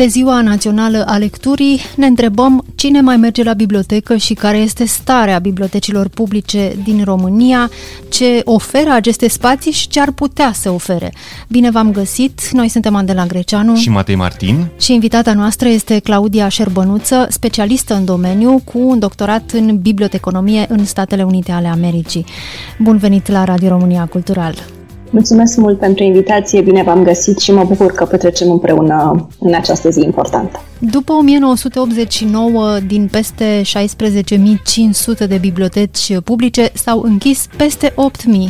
De Ziua Națională a Lecturii ne întrebăm cine mai merge la bibliotecă și care este starea bibliotecilor publice din România, ce oferă aceste spații și ce ar putea să ofere. Bine v-am găsit, noi suntem Andela Greceanu și Matei Martin și invitata noastră este Claudia Șerbănuță, specialistă în domeniu cu un doctorat în biblioteconomie în Statele Unite ale Americii. Bun venit la Radio România Cultural! Mulțumesc mult pentru invitație, bine v-am găsit și mă bucur că petrecem împreună în această zi importantă. După 1989, din peste 16.500 de biblioteci publice, s-au închis peste 8.000,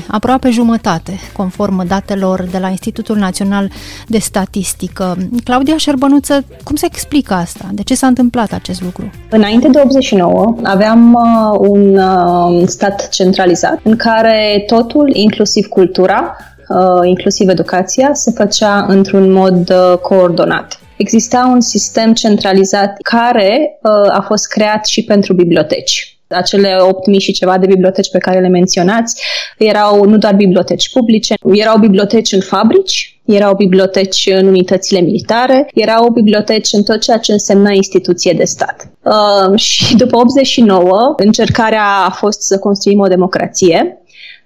aproape jumătate, conform datelor de la Institutul Național de Statistică. Claudia Șerbănuță, cum se explică asta? De ce s-a întâmplat acest lucru? Înainte de 89, aveam uh, un uh, stat centralizat în care totul, inclusiv cultura, uh, inclusiv educația, se făcea într-un mod uh, coordonat. Exista un sistem centralizat care uh, a fost creat și pentru biblioteci acele 8.000 și ceva de biblioteci pe care le menționați erau nu doar biblioteci publice, erau biblioteci în fabrici, erau biblioteci în unitățile militare, erau biblioteci în tot ceea ce însemna instituție de stat. Uh, și după 89, încercarea a fost să construim o democrație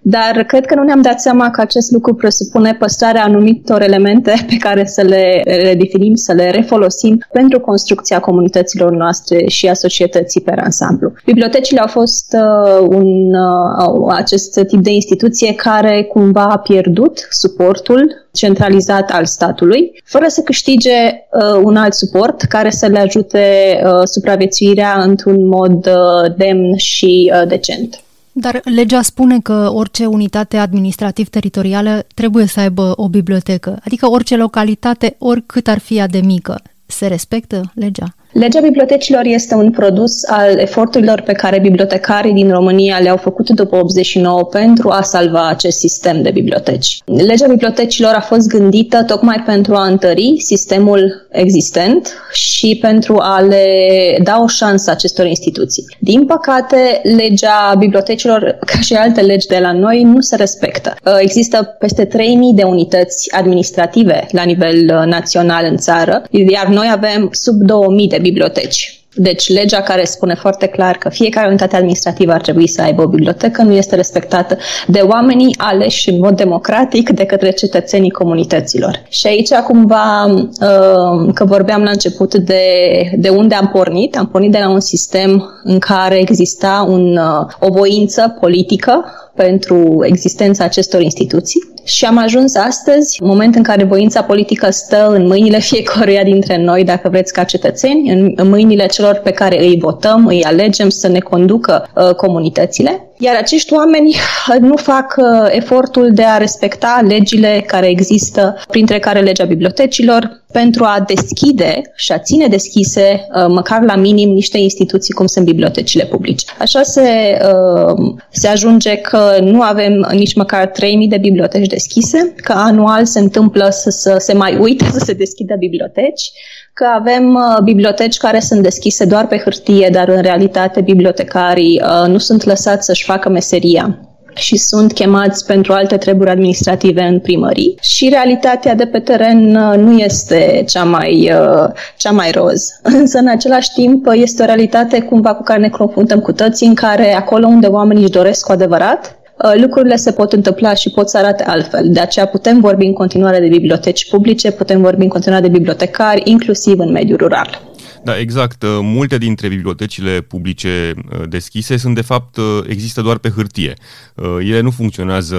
dar cred că nu ne-am dat seama că acest lucru presupune păstrarea anumitor elemente pe care să le redefinim, să le refolosim pentru construcția comunităților noastre și a societății pe ansamblu. Bibliotecile au fost uh, un, uh, acest tip de instituție care cumva a pierdut suportul centralizat al statului, fără să câștige uh, un alt suport care să le ajute uh, supraviețuirea într-un mod uh, demn și uh, decent. Dar legea spune că orice unitate administrativ-teritorială trebuie să aibă o bibliotecă, adică orice localitate, oricât ar fi ea de mică. Se respectă legea? Legea bibliotecilor este un produs al eforturilor pe care bibliotecarii din România le-au făcut după 89 pentru a salva acest sistem de biblioteci. Legea bibliotecilor a fost gândită tocmai pentru a întări sistemul existent și pentru a le da o șansă acestor instituții. Din păcate, legea bibliotecilor, ca și alte legi de la noi, nu se respectă. Uh, există peste 3000 de unități administrative la nivel uh, național în țară, iar noi avem sub 2000 de biblioteci. Deci legea care spune foarte clar că fiecare unitate administrativă ar trebui să aibă o bibliotecă nu este respectată de oamenii aleși în mod democratic de către cetățenii comunităților. Și aici cumva uh, că vorbeam la început de, de unde am pornit, am pornit de la un sistem în care exista un, uh, o voință politică pentru existența acestor instituții și am ajuns astăzi, în moment în care voința politică stă în mâinile fiecăruia dintre noi, dacă vreți, ca cetățeni, în, în mâinile celor pe care îi votăm, îi alegem să ne conducă uh, comunitățile. Iar acești oameni uh, nu fac uh, efortul de a respecta legile care există, printre care legea bibliotecilor, pentru a deschide și a ține deschise, uh, măcar la minim, niște instituții cum sunt bibliotecile publice. Așa se, se ajunge că nu avem nici măcar 3000 de biblioteci deschise, că anual se întâmplă să, să se mai uite să se deschidă biblioteci, că avem uh, biblioteci care sunt deschise doar pe hârtie, dar în realitate bibliotecarii uh, nu sunt lăsați să-și facă meseria și sunt chemați pentru alte treburi administrative în primării și realitatea de pe teren uh, nu este cea mai, uh, cea mai roz. Însă, în același timp, este o realitate cumva cu care ne confruntăm cu toții, în care acolo unde oamenii își doresc cu adevărat, Uh, lucrurile se pot întâmpla și pot să arate altfel. De aceea putem vorbi în continuare de biblioteci publice, putem vorbi în continuare de bibliotecari, inclusiv în mediul rural. Da, exact. Uh, multe dintre bibliotecile publice uh, deschise sunt, de fapt, există doar pe hârtie. Ele nu funcționează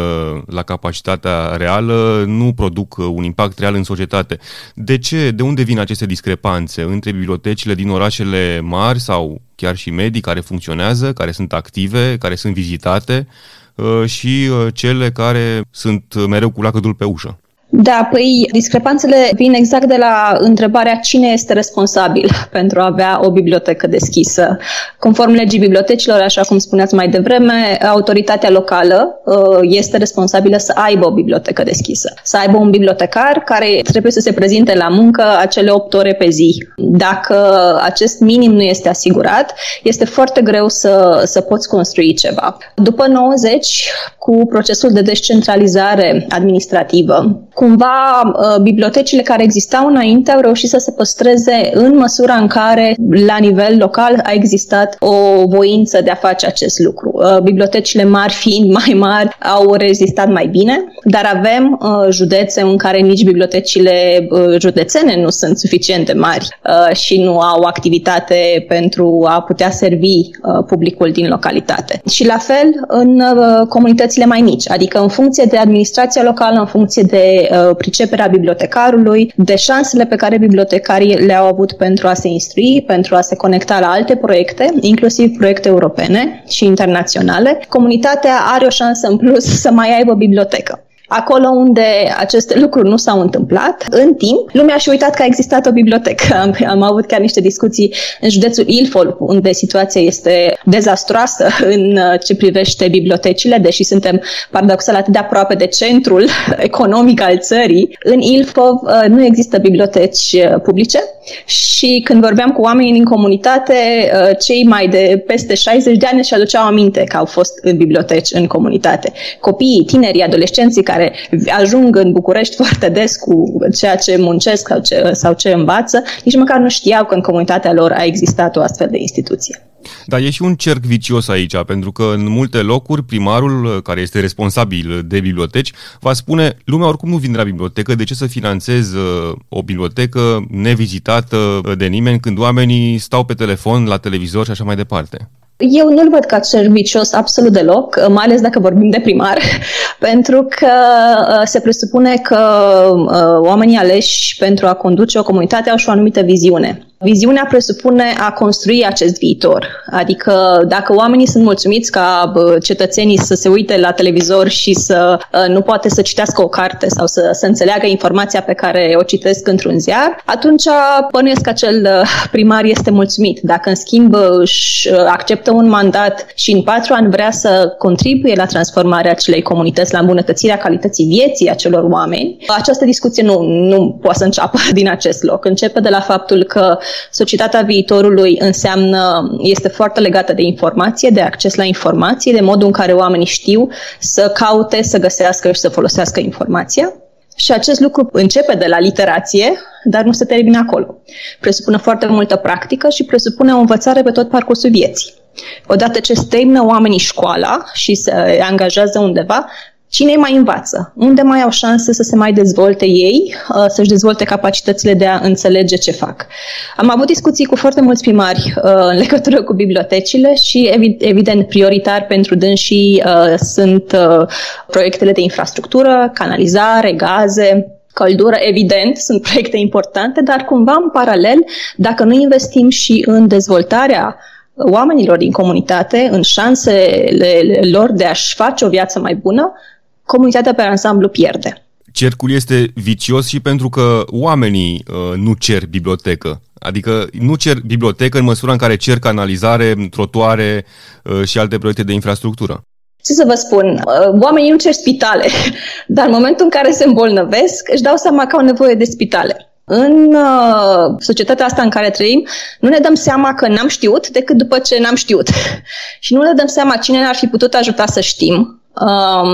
la capacitatea reală, nu produc un impact real în societate. De ce? De unde vin aceste discrepanțe între bibliotecile din orașele mari sau chiar și medii care funcționează, care sunt active, care sunt vizitate? Uh, și uh, cele care sunt mereu cu lacătul pe ușă. Da, păi discrepanțele vin exact de la întrebarea cine este responsabil pentru a avea o bibliotecă deschisă. Conform legii bibliotecilor, așa cum spuneați mai devreme, autoritatea locală uh, este responsabilă să aibă o bibliotecă deschisă. Să aibă un bibliotecar care trebuie să se prezinte la muncă acele 8 ore pe zi. Dacă acest minim nu este asigurat, este foarte greu să, să poți construi ceva. După 90, cu procesul de descentralizare administrativă, cumva uh, bibliotecile care existau înainte au reușit să se păstreze în măsura în care la nivel local a existat o voință de a face acest lucru. Uh, bibliotecile mari fiind mai mari au rezistat mai bine, dar avem uh, județe în care nici bibliotecile județene nu sunt suficient de mari și nu au activitate pentru a putea servi publicul din localitate. Și la fel în comunitățile mai mici, adică în funcție de administrația locală, în funcție de uh, priceperea bibliotecarului, de șansele pe care bibliotecarii le-au avut pentru a se instrui, pentru a se conecta la alte proiecte, inclusiv proiecte europene și internaționale, comunitatea are o șansă în plus să mai aibă bibliotecă. Acolo unde aceste lucruri nu s-au întâmplat, în timp, lumea și-a uitat că a existat o bibliotecă. Am, am avut chiar niște discuții în județul Ilfol, unde situația este dezastroasă în uh, ce privește bibliotecile, deși suntem paradoxal atât de aproape de centrul economic al țării. În Ilfov uh, nu există biblioteci uh, publice și când vorbeam cu oamenii din comunitate, cei mai de peste 60 de ani și aduceau aminte că au fost în biblioteci în comunitate. Copiii, tinerii, adolescenții care care ajung în București foarte des cu ceea ce muncesc sau ce, sau ce învață, nici măcar nu știau că în comunitatea lor a existat o astfel de instituție. Dar e și un cerc vicios aici, pentru că în multe locuri primarul, care este responsabil de biblioteci, va spune lumea oricum nu vine la bibliotecă, de ce să finanțez uh, o bibliotecă nevizitată de nimeni când oamenii stau pe telefon, la televizor și așa mai departe? Eu nu-l văd ca servicios absolut deloc, mai ales dacă vorbim de primar, pentru că uh, se presupune că uh, oamenii aleși pentru a conduce o comunitate au și o anumită viziune. Viziunea presupune a construi acest viitor. Adică dacă oamenii sunt mulțumiți ca cetățenii să se uite la televizor și să ă, nu poate să citească o carte sau să, să înțeleagă informația pe care o citesc într-un ziar, atunci bănuiesc că acel ă, primar este mulțumit. Dacă în schimb își ă, acceptă un mandat și în patru ani vrea să contribuie la transformarea acelei comunități, la îmbunătățirea calității vieții acelor oameni, această discuție nu, nu poate să înceapă din acest loc. Începe de la faptul că Societatea viitorului înseamnă, este foarte legată de informație, de acces la informație, de modul în care oamenii știu să caute, să găsească și să folosească informația. Și acest lucru începe de la literație, dar nu se termină acolo. Presupune foarte multă practică și presupune o învățare pe tot parcursul vieții. Odată ce termină oamenii școala și se angajează undeva, Cine îi mai învață? Unde mai au șanse să se mai dezvolte ei, uh, să-și dezvolte capacitățile de a înțelege ce fac? Am avut discuții cu foarte mulți primari uh, în legătură cu bibliotecile și, evident, prioritar pentru dânsii uh, sunt proiectele de infrastructură, canalizare, gaze, căldură, evident, sunt proiecte importante, dar cumva în paralel, dacă nu investim și în dezvoltarea oamenilor din comunitate, în șansele lor de a-și face o viață mai bună, comunitatea pe ansamblu pierde. Cercul este vicios și pentru că oamenii uh, nu cer bibliotecă. Adică nu cer bibliotecă în măsura în care cer canalizare, trotuare uh, și alte proiecte de infrastructură. Ce să vă spun, uh, oamenii nu cer spitale, dar în momentul în care se îmbolnăvesc, își dau seama că au nevoie de spitale. În uh, societatea asta în care trăim, nu ne dăm seama că n-am știut decât după ce n-am știut. și nu ne dăm seama cine ne-ar fi putut ajuta să știm, Uh,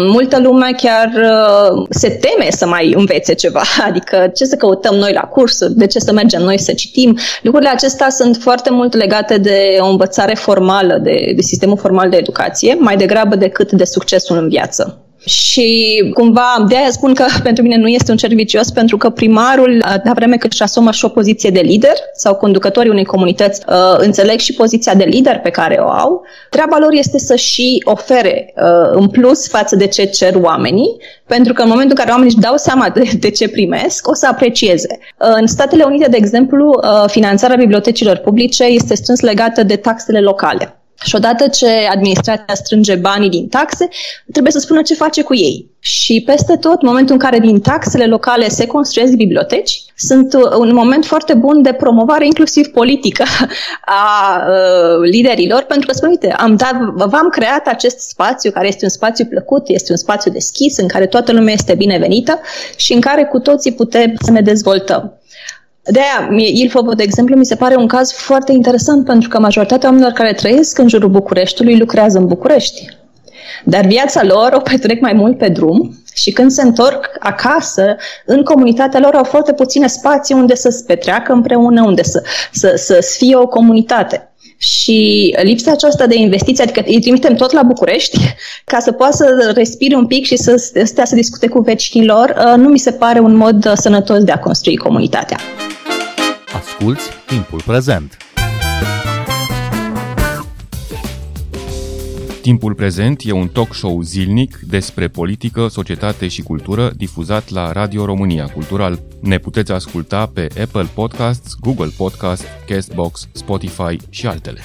multă lume chiar uh, se teme să mai învețe ceva, adică ce să căutăm noi la cursuri, de ce să mergem noi să citim. Lucrurile acestea sunt foarte mult legate de o învățare formală, de, de sistemul formal de educație, mai degrabă decât de succesul în viață. Și cumva, de aia spun că pentru mine nu este un cer vicios, pentru că primarul, de vreme cât își asumă și o poziție de lider sau conducătorii unei comunități uh, înțeleg și poziția de lider pe care o au, treaba lor este să și ofere uh, în plus față de ce cer oamenii, pentru că în momentul în care oamenii își dau seama de, de ce primesc, o să aprecieze. Uh, în Statele Unite, de exemplu, uh, finanțarea bibliotecilor publice este strâns legată de taxele locale. Și odată ce administrația strânge banii din taxe, trebuie să spună ce face cu ei. Și peste tot, în momentul în care din taxele locale se construiesc biblioteci, sunt uh, un moment foarte bun de promovare inclusiv politică a uh, liderilor, pentru că spun, uite, am dat, v-am creat acest spațiu care este un spațiu plăcut, este un spațiu deschis, în care toată lumea este binevenită și în care cu toții putem să ne dezvoltăm. De aia, Ilfov, de exemplu, mi se pare un caz foarte interesant pentru că majoritatea oamenilor care trăiesc în jurul Bucureștiului lucrează în București. Dar viața lor o petrec mai mult pe drum și când se întorc acasă, în comunitatea lor au foarte puține spații unde să se petreacă împreună, unde să, să, să fie o comunitate. Și lipsa aceasta de investiții, adică îi trimitem tot la București ca să poată să respire un pic și să stea să discute cu vecinii lor, uh, nu mi se pare un mod uh, sănătos de a construi comunitatea. Asculți timpul prezent! Timpul prezent e un talk show zilnic despre politică, societate și cultură difuzat la Radio România Cultural. Ne puteți asculta pe Apple Podcasts, Google Podcasts, Castbox, Spotify și altele.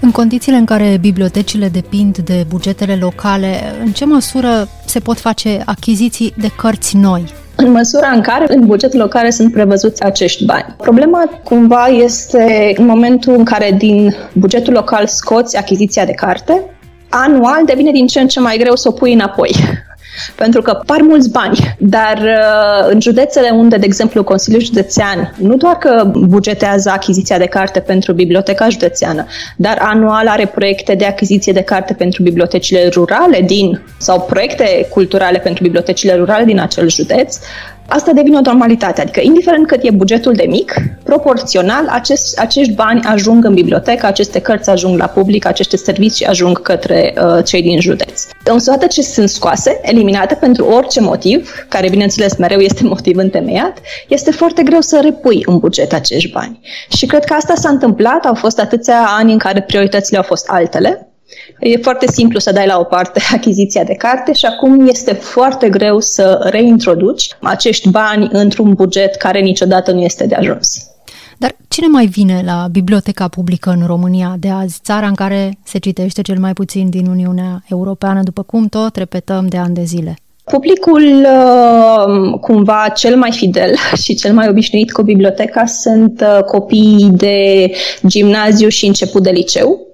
În condițiile în care bibliotecile depind de bugetele locale, în ce măsură se pot face achiziții de cărți noi? În măsura în care în bugetul local sunt prevăzuți acești bani. Problema cumva este în momentul în care din bugetul local scoți achiziția de carte, anual devine din ce în ce mai greu să o pui înapoi pentru că par mulți bani, dar uh, în județele unde, de exemplu, Consiliul Județean nu doar că bugetează achiziția de carte pentru biblioteca județeană, dar anual are proiecte de achiziție de carte pentru bibliotecile rurale din sau proiecte culturale pentru bibliotecile rurale din acel județ, Asta devine o normalitate, adică indiferent cât e bugetul de mic, proporțional acest, acești bani ajung în bibliotecă, aceste cărți ajung la public, aceste servicii ajung către uh, cei din județ. Însă, odată ce sunt scoase, eliminate pentru orice motiv, care bineînțeles mereu este motiv întemeiat, este foarte greu să repui în buget acești bani. Și cred că asta s-a întâmplat, au fost atâția ani în care prioritățile au fost altele, E foarte simplu să dai la o parte achiziția de carte și acum este foarte greu să reintroduci acești bani într-un buget care niciodată nu este de ajuns. Dar cine mai vine la biblioteca publică în România de azi, țara în care se citește cel mai puțin din Uniunea Europeană, după cum tot repetăm de ani de zile? Publicul uh, cumva cel mai fidel și cel mai obișnuit cu biblioteca sunt uh, copiii de gimnaziu și început de liceu, Uh,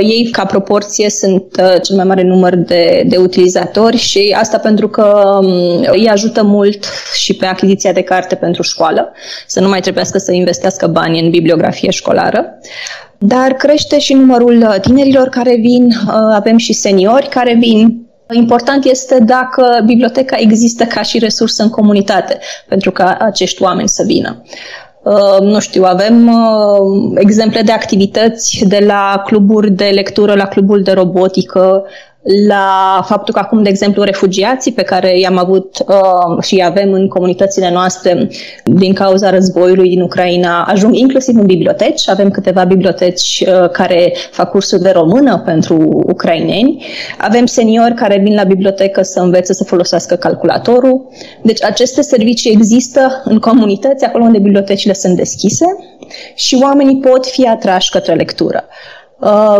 ei, ca proporție, sunt uh, cel mai mare număr de, de utilizatori și asta pentru că um, îi ajută mult și pe achiziția de carte pentru școală, să nu mai trebuiască să investească bani în bibliografie școlară. Dar crește și numărul uh, tinerilor care vin, avem și seniori care vin, Important este dacă biblioteca există ca și resursă în comunitate, pentru ca acești oameni să vină. Uh, nu știu, avem uh, exemple de activități de la cluburi de lectură la cluburi de robotică, la faptul că acum, de exemplu, refugiații pe care i-am avut uh, și avem în comunitățile noastre din cauza războiului din Ucraina ajung inclusiv în biblioteci. Avem câteva biblioteci uh, care fac cursuri de română pentru ucraineni. Avem seniori care vin la bibliotecă să învețe să folosească calculatorul. Deci aceste servicii există în comunități, acolo unde bibliotecile sunt deschise și oamenii pot fi atrași către lectură. Uh,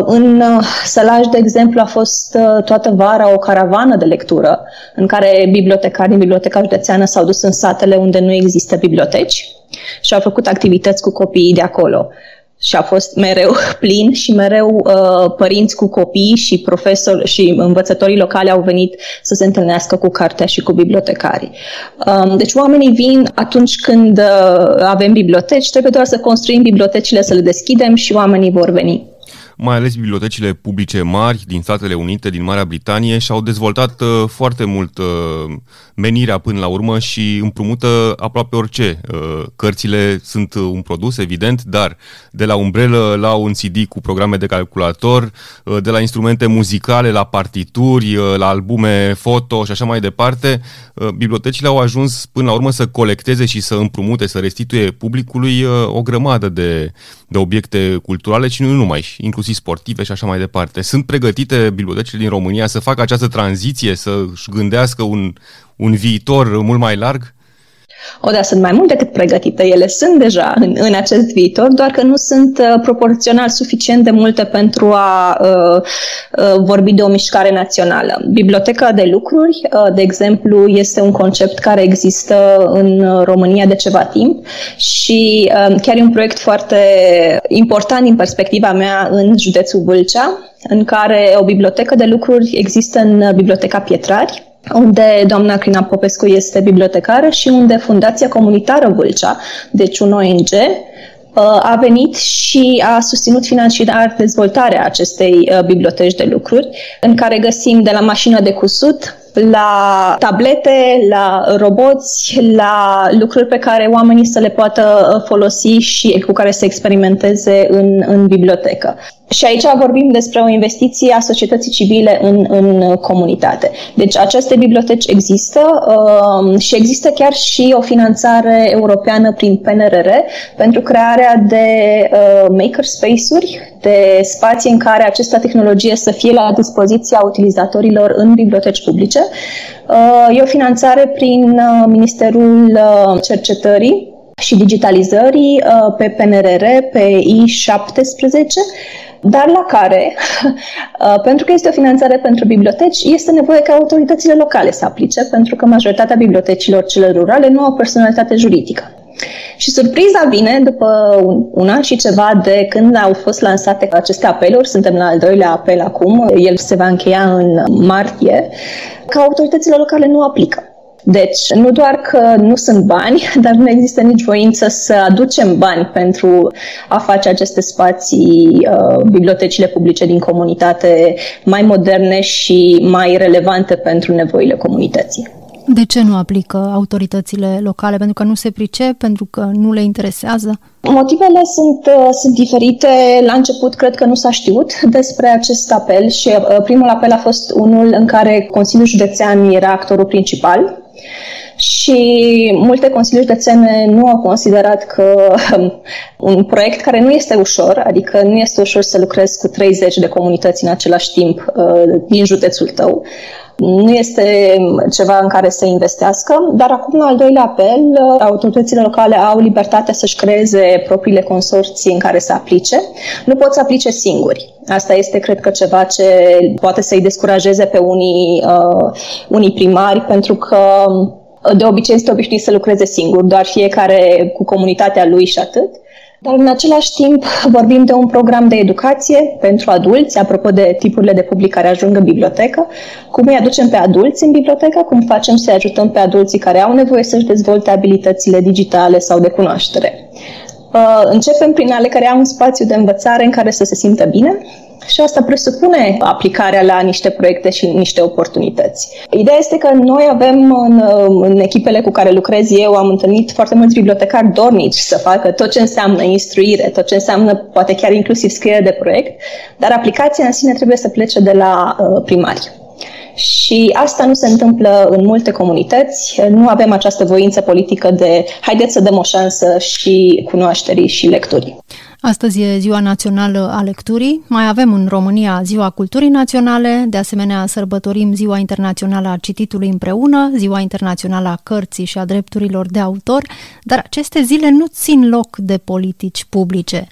în uh, Sălaj, de exemplu, a fost uh, toată vara o caravană de lectură în care bibliotecari din Biblioteca Județeană s-au dus în satele unde nu există biblioteci și au făcut activități cu copiii de acolo. Și a fost mereu plin și mereu uh, părinți cu copii și profesori și învățătorii locale au venit să se întâlnească cu cartea și cu bibliotecarii. Um, deci oamenii vin atunci când uh, avem biblioteci, trebuie doar să construim bibliotecile, să le deschidem și oamenii vor veni mai ales bibliotecile publice mari din Statele Unite, din Marea Britanie și-au dezvoltat uh, foarte mult uh, menirea până la urmă și împrumută aproape orice. Uh, cărțile sunt un produs, evident, dar de la umbrelă la un CD cu programe de calculator, uh, de la instrumente muzicale, la partituri, uh, la albume foto și așa mai departe, uh, bibliotecile au ajuns până la urmă să colecteze și să împrumute, să restituie publicului uh, o grămadă de, de obiecte culturale și nu numai, inclusiv sportive și așa mai departe. Sunt pregătite bibliotecile din România să facă această tranziție, să-și gândească un, un viitor mult mai larg? O, da, sunt mai mult decât pregătite. Ele sunt deja în, în acest viitor, doar că nu sunt uh, proporțional suficient de multe pentru a uh, uh, vorbi de o mișcare națională. Biblioteca de lucruri, uh, de exemplu, este un concept care există în România de ceva timp și uh, chiar e un proiect foarte important din perspectiva mea în județul Vâlcea, în care o bibliotecă de lucruri există în Biblioteca Pietrari, unde doamna Crina Popescu este bibliotecară și unde Fundația Comunitară Vâlcea, deci un ONG, uh, a venit și a susținut financiar dezvoltarea acestei uh, biblioteci de lucruri, în care găsim de la mașină de cusut la tablete, la roboți, la lucruri pe care oamenii să le poată uh, folosi și cu care să experimenteze în, în bibliotecă. Și aici vorbim despre o investiție a societății civile în, în comunitate. Deci aceste biblioteci există uh, și există chiar și o finanțare europeană prin PNRR pentru crearea de uh, makerspace-uri, de spații în care această tehnologie să fie la dispoziția utilizatorilor în biblioteci publice. Uh, e o finanțare prin uh, Ministerul uh, Cercetării și Digitalizării uh, pe PNRR, pe I17 dar la care, uh, pentru că este o finanțare pentru biblioteci, este nevoie ca autoritățile locale să aplice, pentru că majoritatea bibliotecilor cele rurale nu au personalitate juridică. Și surpriza vine după un an și ceva de când au fost lansate aceste apeluri, suntem la al doilea apel acum, el se va încheia în martie, că autoritățile locale nu aplică. Deci, nu doar că nu sunt bani, dar nu există nici voință să aducem bani pentru a face aceste spații, uh, bibliotecile publice din comunitate mai moderne și mai relevante pentru nevoile comunității. De ce nu aplică autoritățile locale? Pentru că nu se pricep, pentru că nu le interesează? Motivele sunt, uh, sunt diferite. La început cred că nu s-a știut despre acest apel și uh, primul apel a fost unul în care Consiliul Județean era actorul principal și multe consilii județene nu au considerat că um, un proiect care nu este ușor, adică nu este ușor să lucrezi cu 30 de comunități în același timp uh, din județul tău, nu este ceva în care să investească, dar acum, la al doilea apel, uh, autoritățile locale au libertatea să-și creeze propriile consorții în care să aplice. Nu pot să aplice singuri. Asta este, cred că, ceva ce poate să-i descurajeze pe unii, uh, unii primari, pentru că de obicei este obișnuit să lucreze singur, doar fiecare cu comunitatea lui și atât. Dar în același timp vorbim de un program de educație pentru adulți, apropo de tipurile de public care ajung în bibliotecă, cum îi aducem pe adulți în bibliotecă, cum facem să ajutăm pe adulții care au nevoie să-și dezvolte abilitățile digitale sau de cunoaștere. Uh, începem prin a le crea un spațiu de învățare în care să se simtă bine, și asta presupune aplicarea la niște proiecte și niște oportunități. Ideea este că noi avem în, în echipele cu care lucrez eu, am întâlnit foarte mulți bibliotecari dornici să facă tot ce înseamnă instruire, tot ce înseamnă poate chiar inclusiv scriere de proiect, dar aplicația în sine trebuie să plece de la uh, primari. Și asta nu se întâmplă în multe comunități. Nu avem această voință politică de haideți să dăm o șansă și cunoașterii și lecturii. Astăzi e Ziua Națională a Lecturii. Mai avem în România Ziua Culturii Naționale, de asemenea sărbătorim Ziua Internațională a Cititului împreună, Ziua Internațională a Cărții și a Drepturilor de Autor, dar aceste zile nu țin loc de politici publice.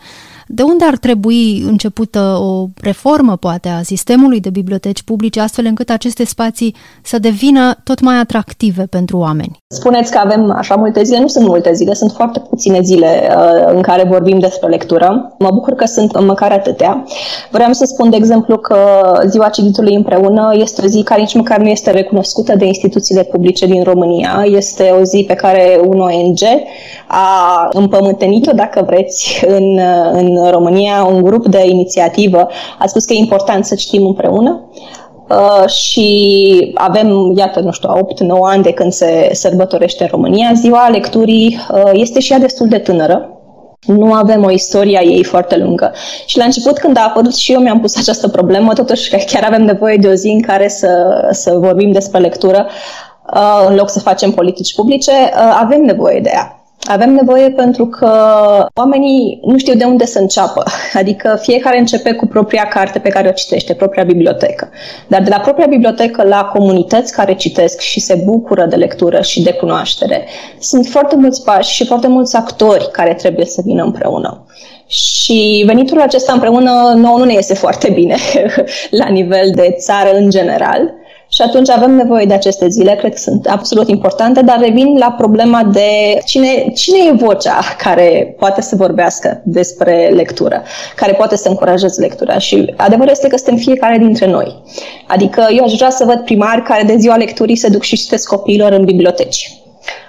De unde ar trebui începută o reformă, poate, a sistemului de biblioteci publice, astfel încât aceste spații să devină tot mai atractive pentru oameni? Spuneți că avem așa multe zile, nu sunt multe zile, sunt foarte puține zile uh, în care vorbim despre lectură. Mă bucur că sunt măcar atâtea. Vreau să spun, de exemplu, că Ziua Cititului împreună este o zi care nici măcar nu este recunoscută de instituțiile publice din România. Este o zi pe care un ONG a împământenit-o, dacă vreți, în, în România, un grup de inițiativă a spus că e important să citim împreună. Uh, și avem, iată, nu știu, 8-9 ani de când se sărbătorește în România. Ziua lecturii uh, este și ea destul de tânără. Nu avem o istorie a ei foarte lungă. Și la început, când a apărut și eu mi-am pus această problemă, totuși că chiar avem nevoie de o zi în care să, să vorbim despre lectură, uh, în loc să facem politici publice, uh, avem nevoie de ea. Avem nevoie pentru că oamenii nu știu de unde să înceapă. Adică fiecare începe cu propria carte pe care o citește, propria bibliotecă. Dar de la propria bibliotecă la comunități care citesc și se bucură de lectură și de cunoaștere, sunt foarte mulți pași și foarte mulți actori care trebuie să vină împreună. Și venitul acesta împreună nouă nu ne iese foarte bine la nivel de țară în general. Și atunci avem nevoie de aceste zile, cred că sunt absolut importante, dar revin la problema de cine, cine e vocea care poate să vorbească despre lectură, care poate să încurajeze lectura. Și adevărul este că suntem fiecare dintre noi. Adică eu aș vrea să văd primari care de ziua lecturii se duc și citesc copiilor în biblioteci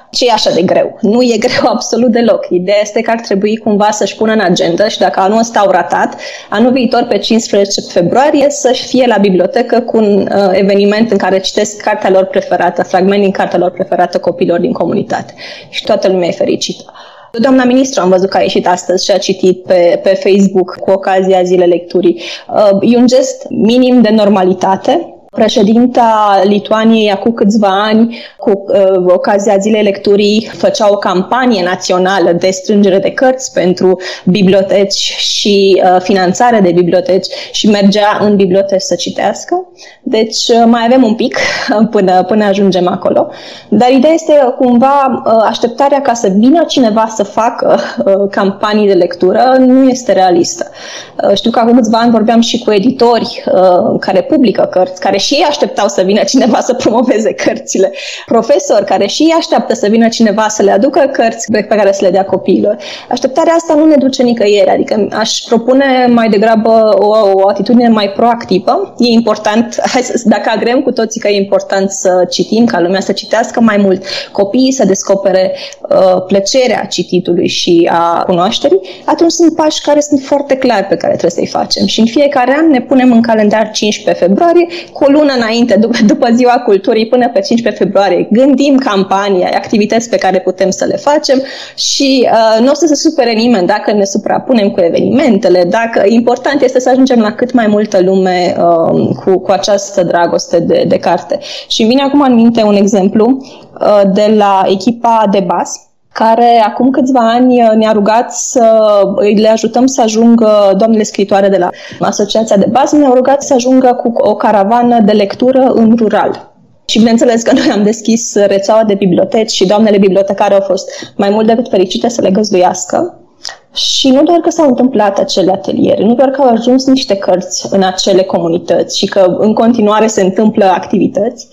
ce e așa de greu? Nu e greu absolut deloc. Ideea este că ar trebui cumva să-și pună în agenda și dacă anul ăsta au ratat, anul viitor pe 15 februarie să-și fie la bibliotecă cu un uh, eveniment în care citesc cartea lor preferată, fragment din cartea lor preferată copilor din comunitate. Și toată lumea e fericită. Doamna ministru am văzut că a ieșit astăzi și a citit pe, pe Facebook cu ocazia zilei lecturii. Uh, e un gest minim de normalitate Președinta Lituaniei acum câțiva ani, cu uh, ocazia Zilei Lecturii, făcea o campanie națională de strângere de cărți pentru biblioteci și uh, finanțare de biblioteci și mergea în biblioteci să citească. Deci uh, mai avem un pic până, până ajungem acolo. Dar ideea este cumva uh, așteptarea ca să vină cineva să facă uh, campanii de lectură nu este realistă. Uh, știu că acum câțiva ani vorbeam și cu editori uh, care publică cărți, care și ei așteptau să vină cineva să promoveze cărțile, profesori care și ei așteaptă să vină cineva să le aducă cărți pe care să le dea copiilor. Așteptarea asta nu ne duce nicăieri, adică aș propune mai degrabă o, o atitudine mai proactivă. E important, hai să, dacă agrem cu toții că e important să citim, ca lumea să citească mai mult, copiii să descopere uh, plăcerea cititului și a cunoașterii, atunci sunt pași care sunt foarte clari pe care trebuie să-i facem. Și în fiecare an ne punem în calendar 15 februarie cu o lună înainte, după, după ziua culturii, până pe 15 februarie, gândim campania, activități pe care putem să le facem și uh, nu o să se supere nimeni dacă ne suprapunem cu evenimentele, dacă important este să ajungem la cât mai multă lume uh, cu, cu această dragoste de, de carte. Și vine acum în minte un exemplu uh, de la echipa de bas, care acum câțiva ani uh, ne-a rugat să le ajutăm să ajungă, doamnele scritoare de la Asociația de Bază, ne-au rugat să ajungă cu o caravană de lectură în rural. Și bineînțeles că noi am deschis rețeaua de biblioteci și doamnele bibliotecare au fost mai mult decât fericite să le găzduiască. Și nu doar că s-au întâmplat acele ateliere, nu doar că au ajuns niște cărți în acele comunități și că în continuare se întâmplă activități,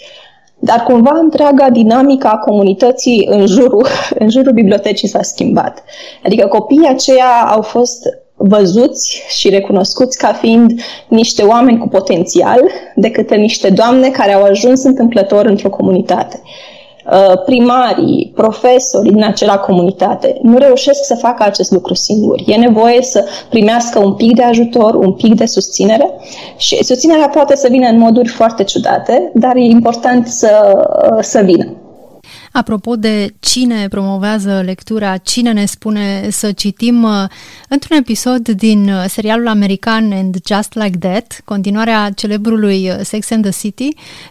dar cumva întreaga dinamica a comunității în jurul, în jurul bibliotecii s-a schimbat. Adică copiii aceia au fost văzuți și recunoscuți ca fiind niște oameni cu potențial de către niște doamne care au ajuns întâmplător într-o comunitate. Uh, primarii, profesorii din acela comunitate nu reușesc să facă acest lucru singuri. E nevoie să primească un pic de ajutor, un pic de susținere și susținerea poate să vină în moduri foarte ciudate, dar e important să, uh, să vină. Apropo de cine promovează lectura, cine ne spune să citim, uh, într-un episod din uh, serialul american And Just Like That, continuarea celebrului uh, Sex and the City,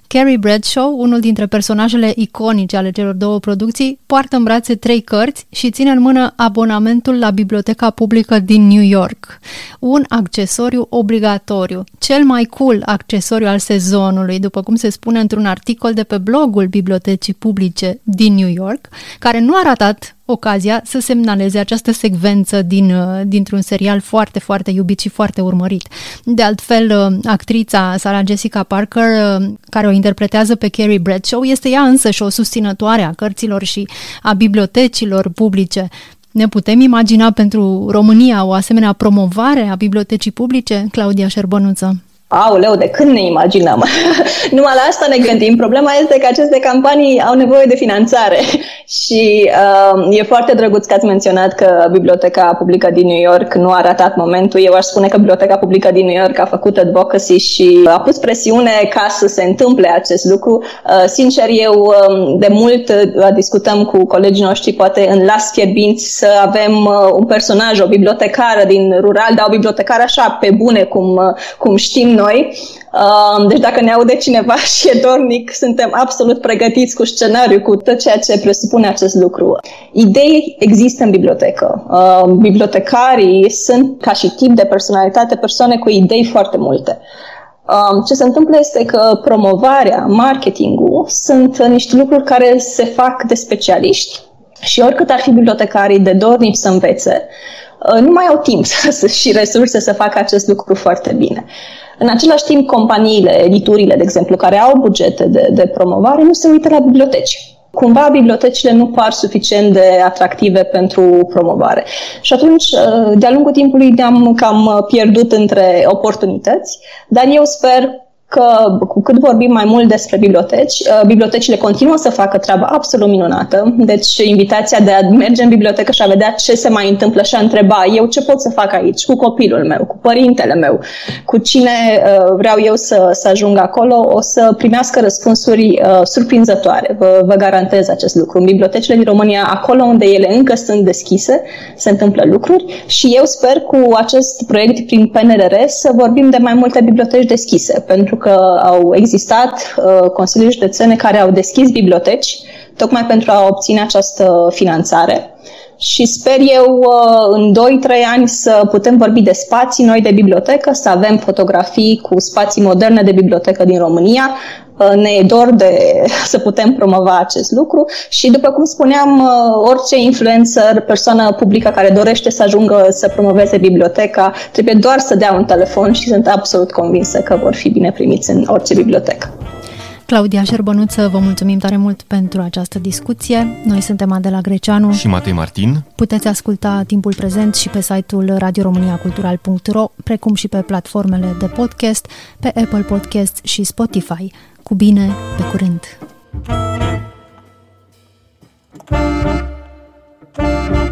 Carrie Bradshaw, unul dintre personajele iconice ale celor două producții, poartă în brațe trei cărți și ține în mână abonamentul la Biblioteca Publică din New York. Un accesoriu obligatoriu, cel mai cool accesoriu al sezonului, după cum se spune într-un articol de pe blogul Bibliotecii Publice din New York, care nu a ratat ocazia să semnaleze această secvență din, uh, dintr-un serial foarte, foarte iubit și foarte urmărit. De altfel, uh, actrița Sarah Jessica Parker, uh, care o interpretează pe Carrie Bradshaw, este ea însă și o susținătoare a cărților și a bibliotecilor publice. Ne putem imagina pentru România o asemenea promovare a bibliotecii publice, Claudia Șerbănuță? Aoleu, de când ne imaginăm? Numai la asta ne gândim. Problema este că aceste campanii au nevoie de finanțare și uh, e foarte drăguț că ați menționat că Biblioteca Publică din New York nu a ratat momentul. Eu aș spune că Biblioteca Publică din New York a făcut advocacy și a pus presiune ca să se întâmple acest lucru. Uh, sincer, eu uh, de mult uh, discutăm cu colegii noștri, poate în las fierbinți, să avem uh, un personaj, o bibliotecară din rural, dar o bibliotecară așa, pe bune, cum, uh, cum știm noi noi. Uh, deci dacă ne aude cineva și e dornic, suntem absolut pregătiți cu scenariu, cu tot ceea ce presupune acest lucru. Idei există în bibliotecă. Uh, bibliotecarii sunt, ca și tip de personalitate, persoane cu idei foarte multe. Um, ce se întâmplă este că promovarea, marketingul sunt niște lucruri care se fac de specialiști și oricât ar fi bibliotecarii de dornici să învețe, uh, nu mai au timp să, și resurse să facă acest lucru foarte bine. În același timp, companiile, editurile, de exemplu, care au bugete de, de promovare, nu se uită la biblioteci cumva bibliotecile nu par suficient de atractive pentru promovare. Și atunci, uh, de-a lungul timpului, ne-am cam pierdut între oportunități, dar eu sper că cu cât vorbim mai mult despre biblioteci, uh, bibliotecile continuă să facă treaba absolut minunată. Deci invitația de a merge în bibliotecă și a vedea ce se mai întâmplă și a întreba eu ce pot să fac aici cu copilul meu, cu părintele meu, cu cine uh, vreau eu să, să ajung acolo, o să primească răspunsuri uh, surprinzătoare. Vă, vă garantez acest lucru. În bibliotecile din România, acolo unde ele încă sunt deschise, se întâmplă lucruri și eu sper cu acest proiect prin PNRR să vorbim de mai multe biblioteci deschise, pentru că au existat uh, consilii județene care au deschis biblioteci tocmai pentru a obține această finanțare. Și sper eu uh, în 2-3 ani să putem vorbi de spații noi de bibliotecă, să avem fotografii cu spații moderne de bibliotecă din România, Uh, ne e dor de să putem promova acest lucru și, după cum spuneam, uh, orice influencer, persoană publică care dorește să ajungă să promoveze biblioteca, trebuie doar să dea un telefon și sunt absolut convinsă că vor fi bine primiți în orice bibliotecă. Claudia Șerbănuță, vă mulțumim tare mult pentru această discuție. Noi suntem Adela Greceanu și Matei Martin. Puteți asculta timpul prezent și pe site-ul radioromaniacultural.ro, precum și pe platformele de podcast, pe Apple Podcast și Spotify. Cu bine, pe curând! thank you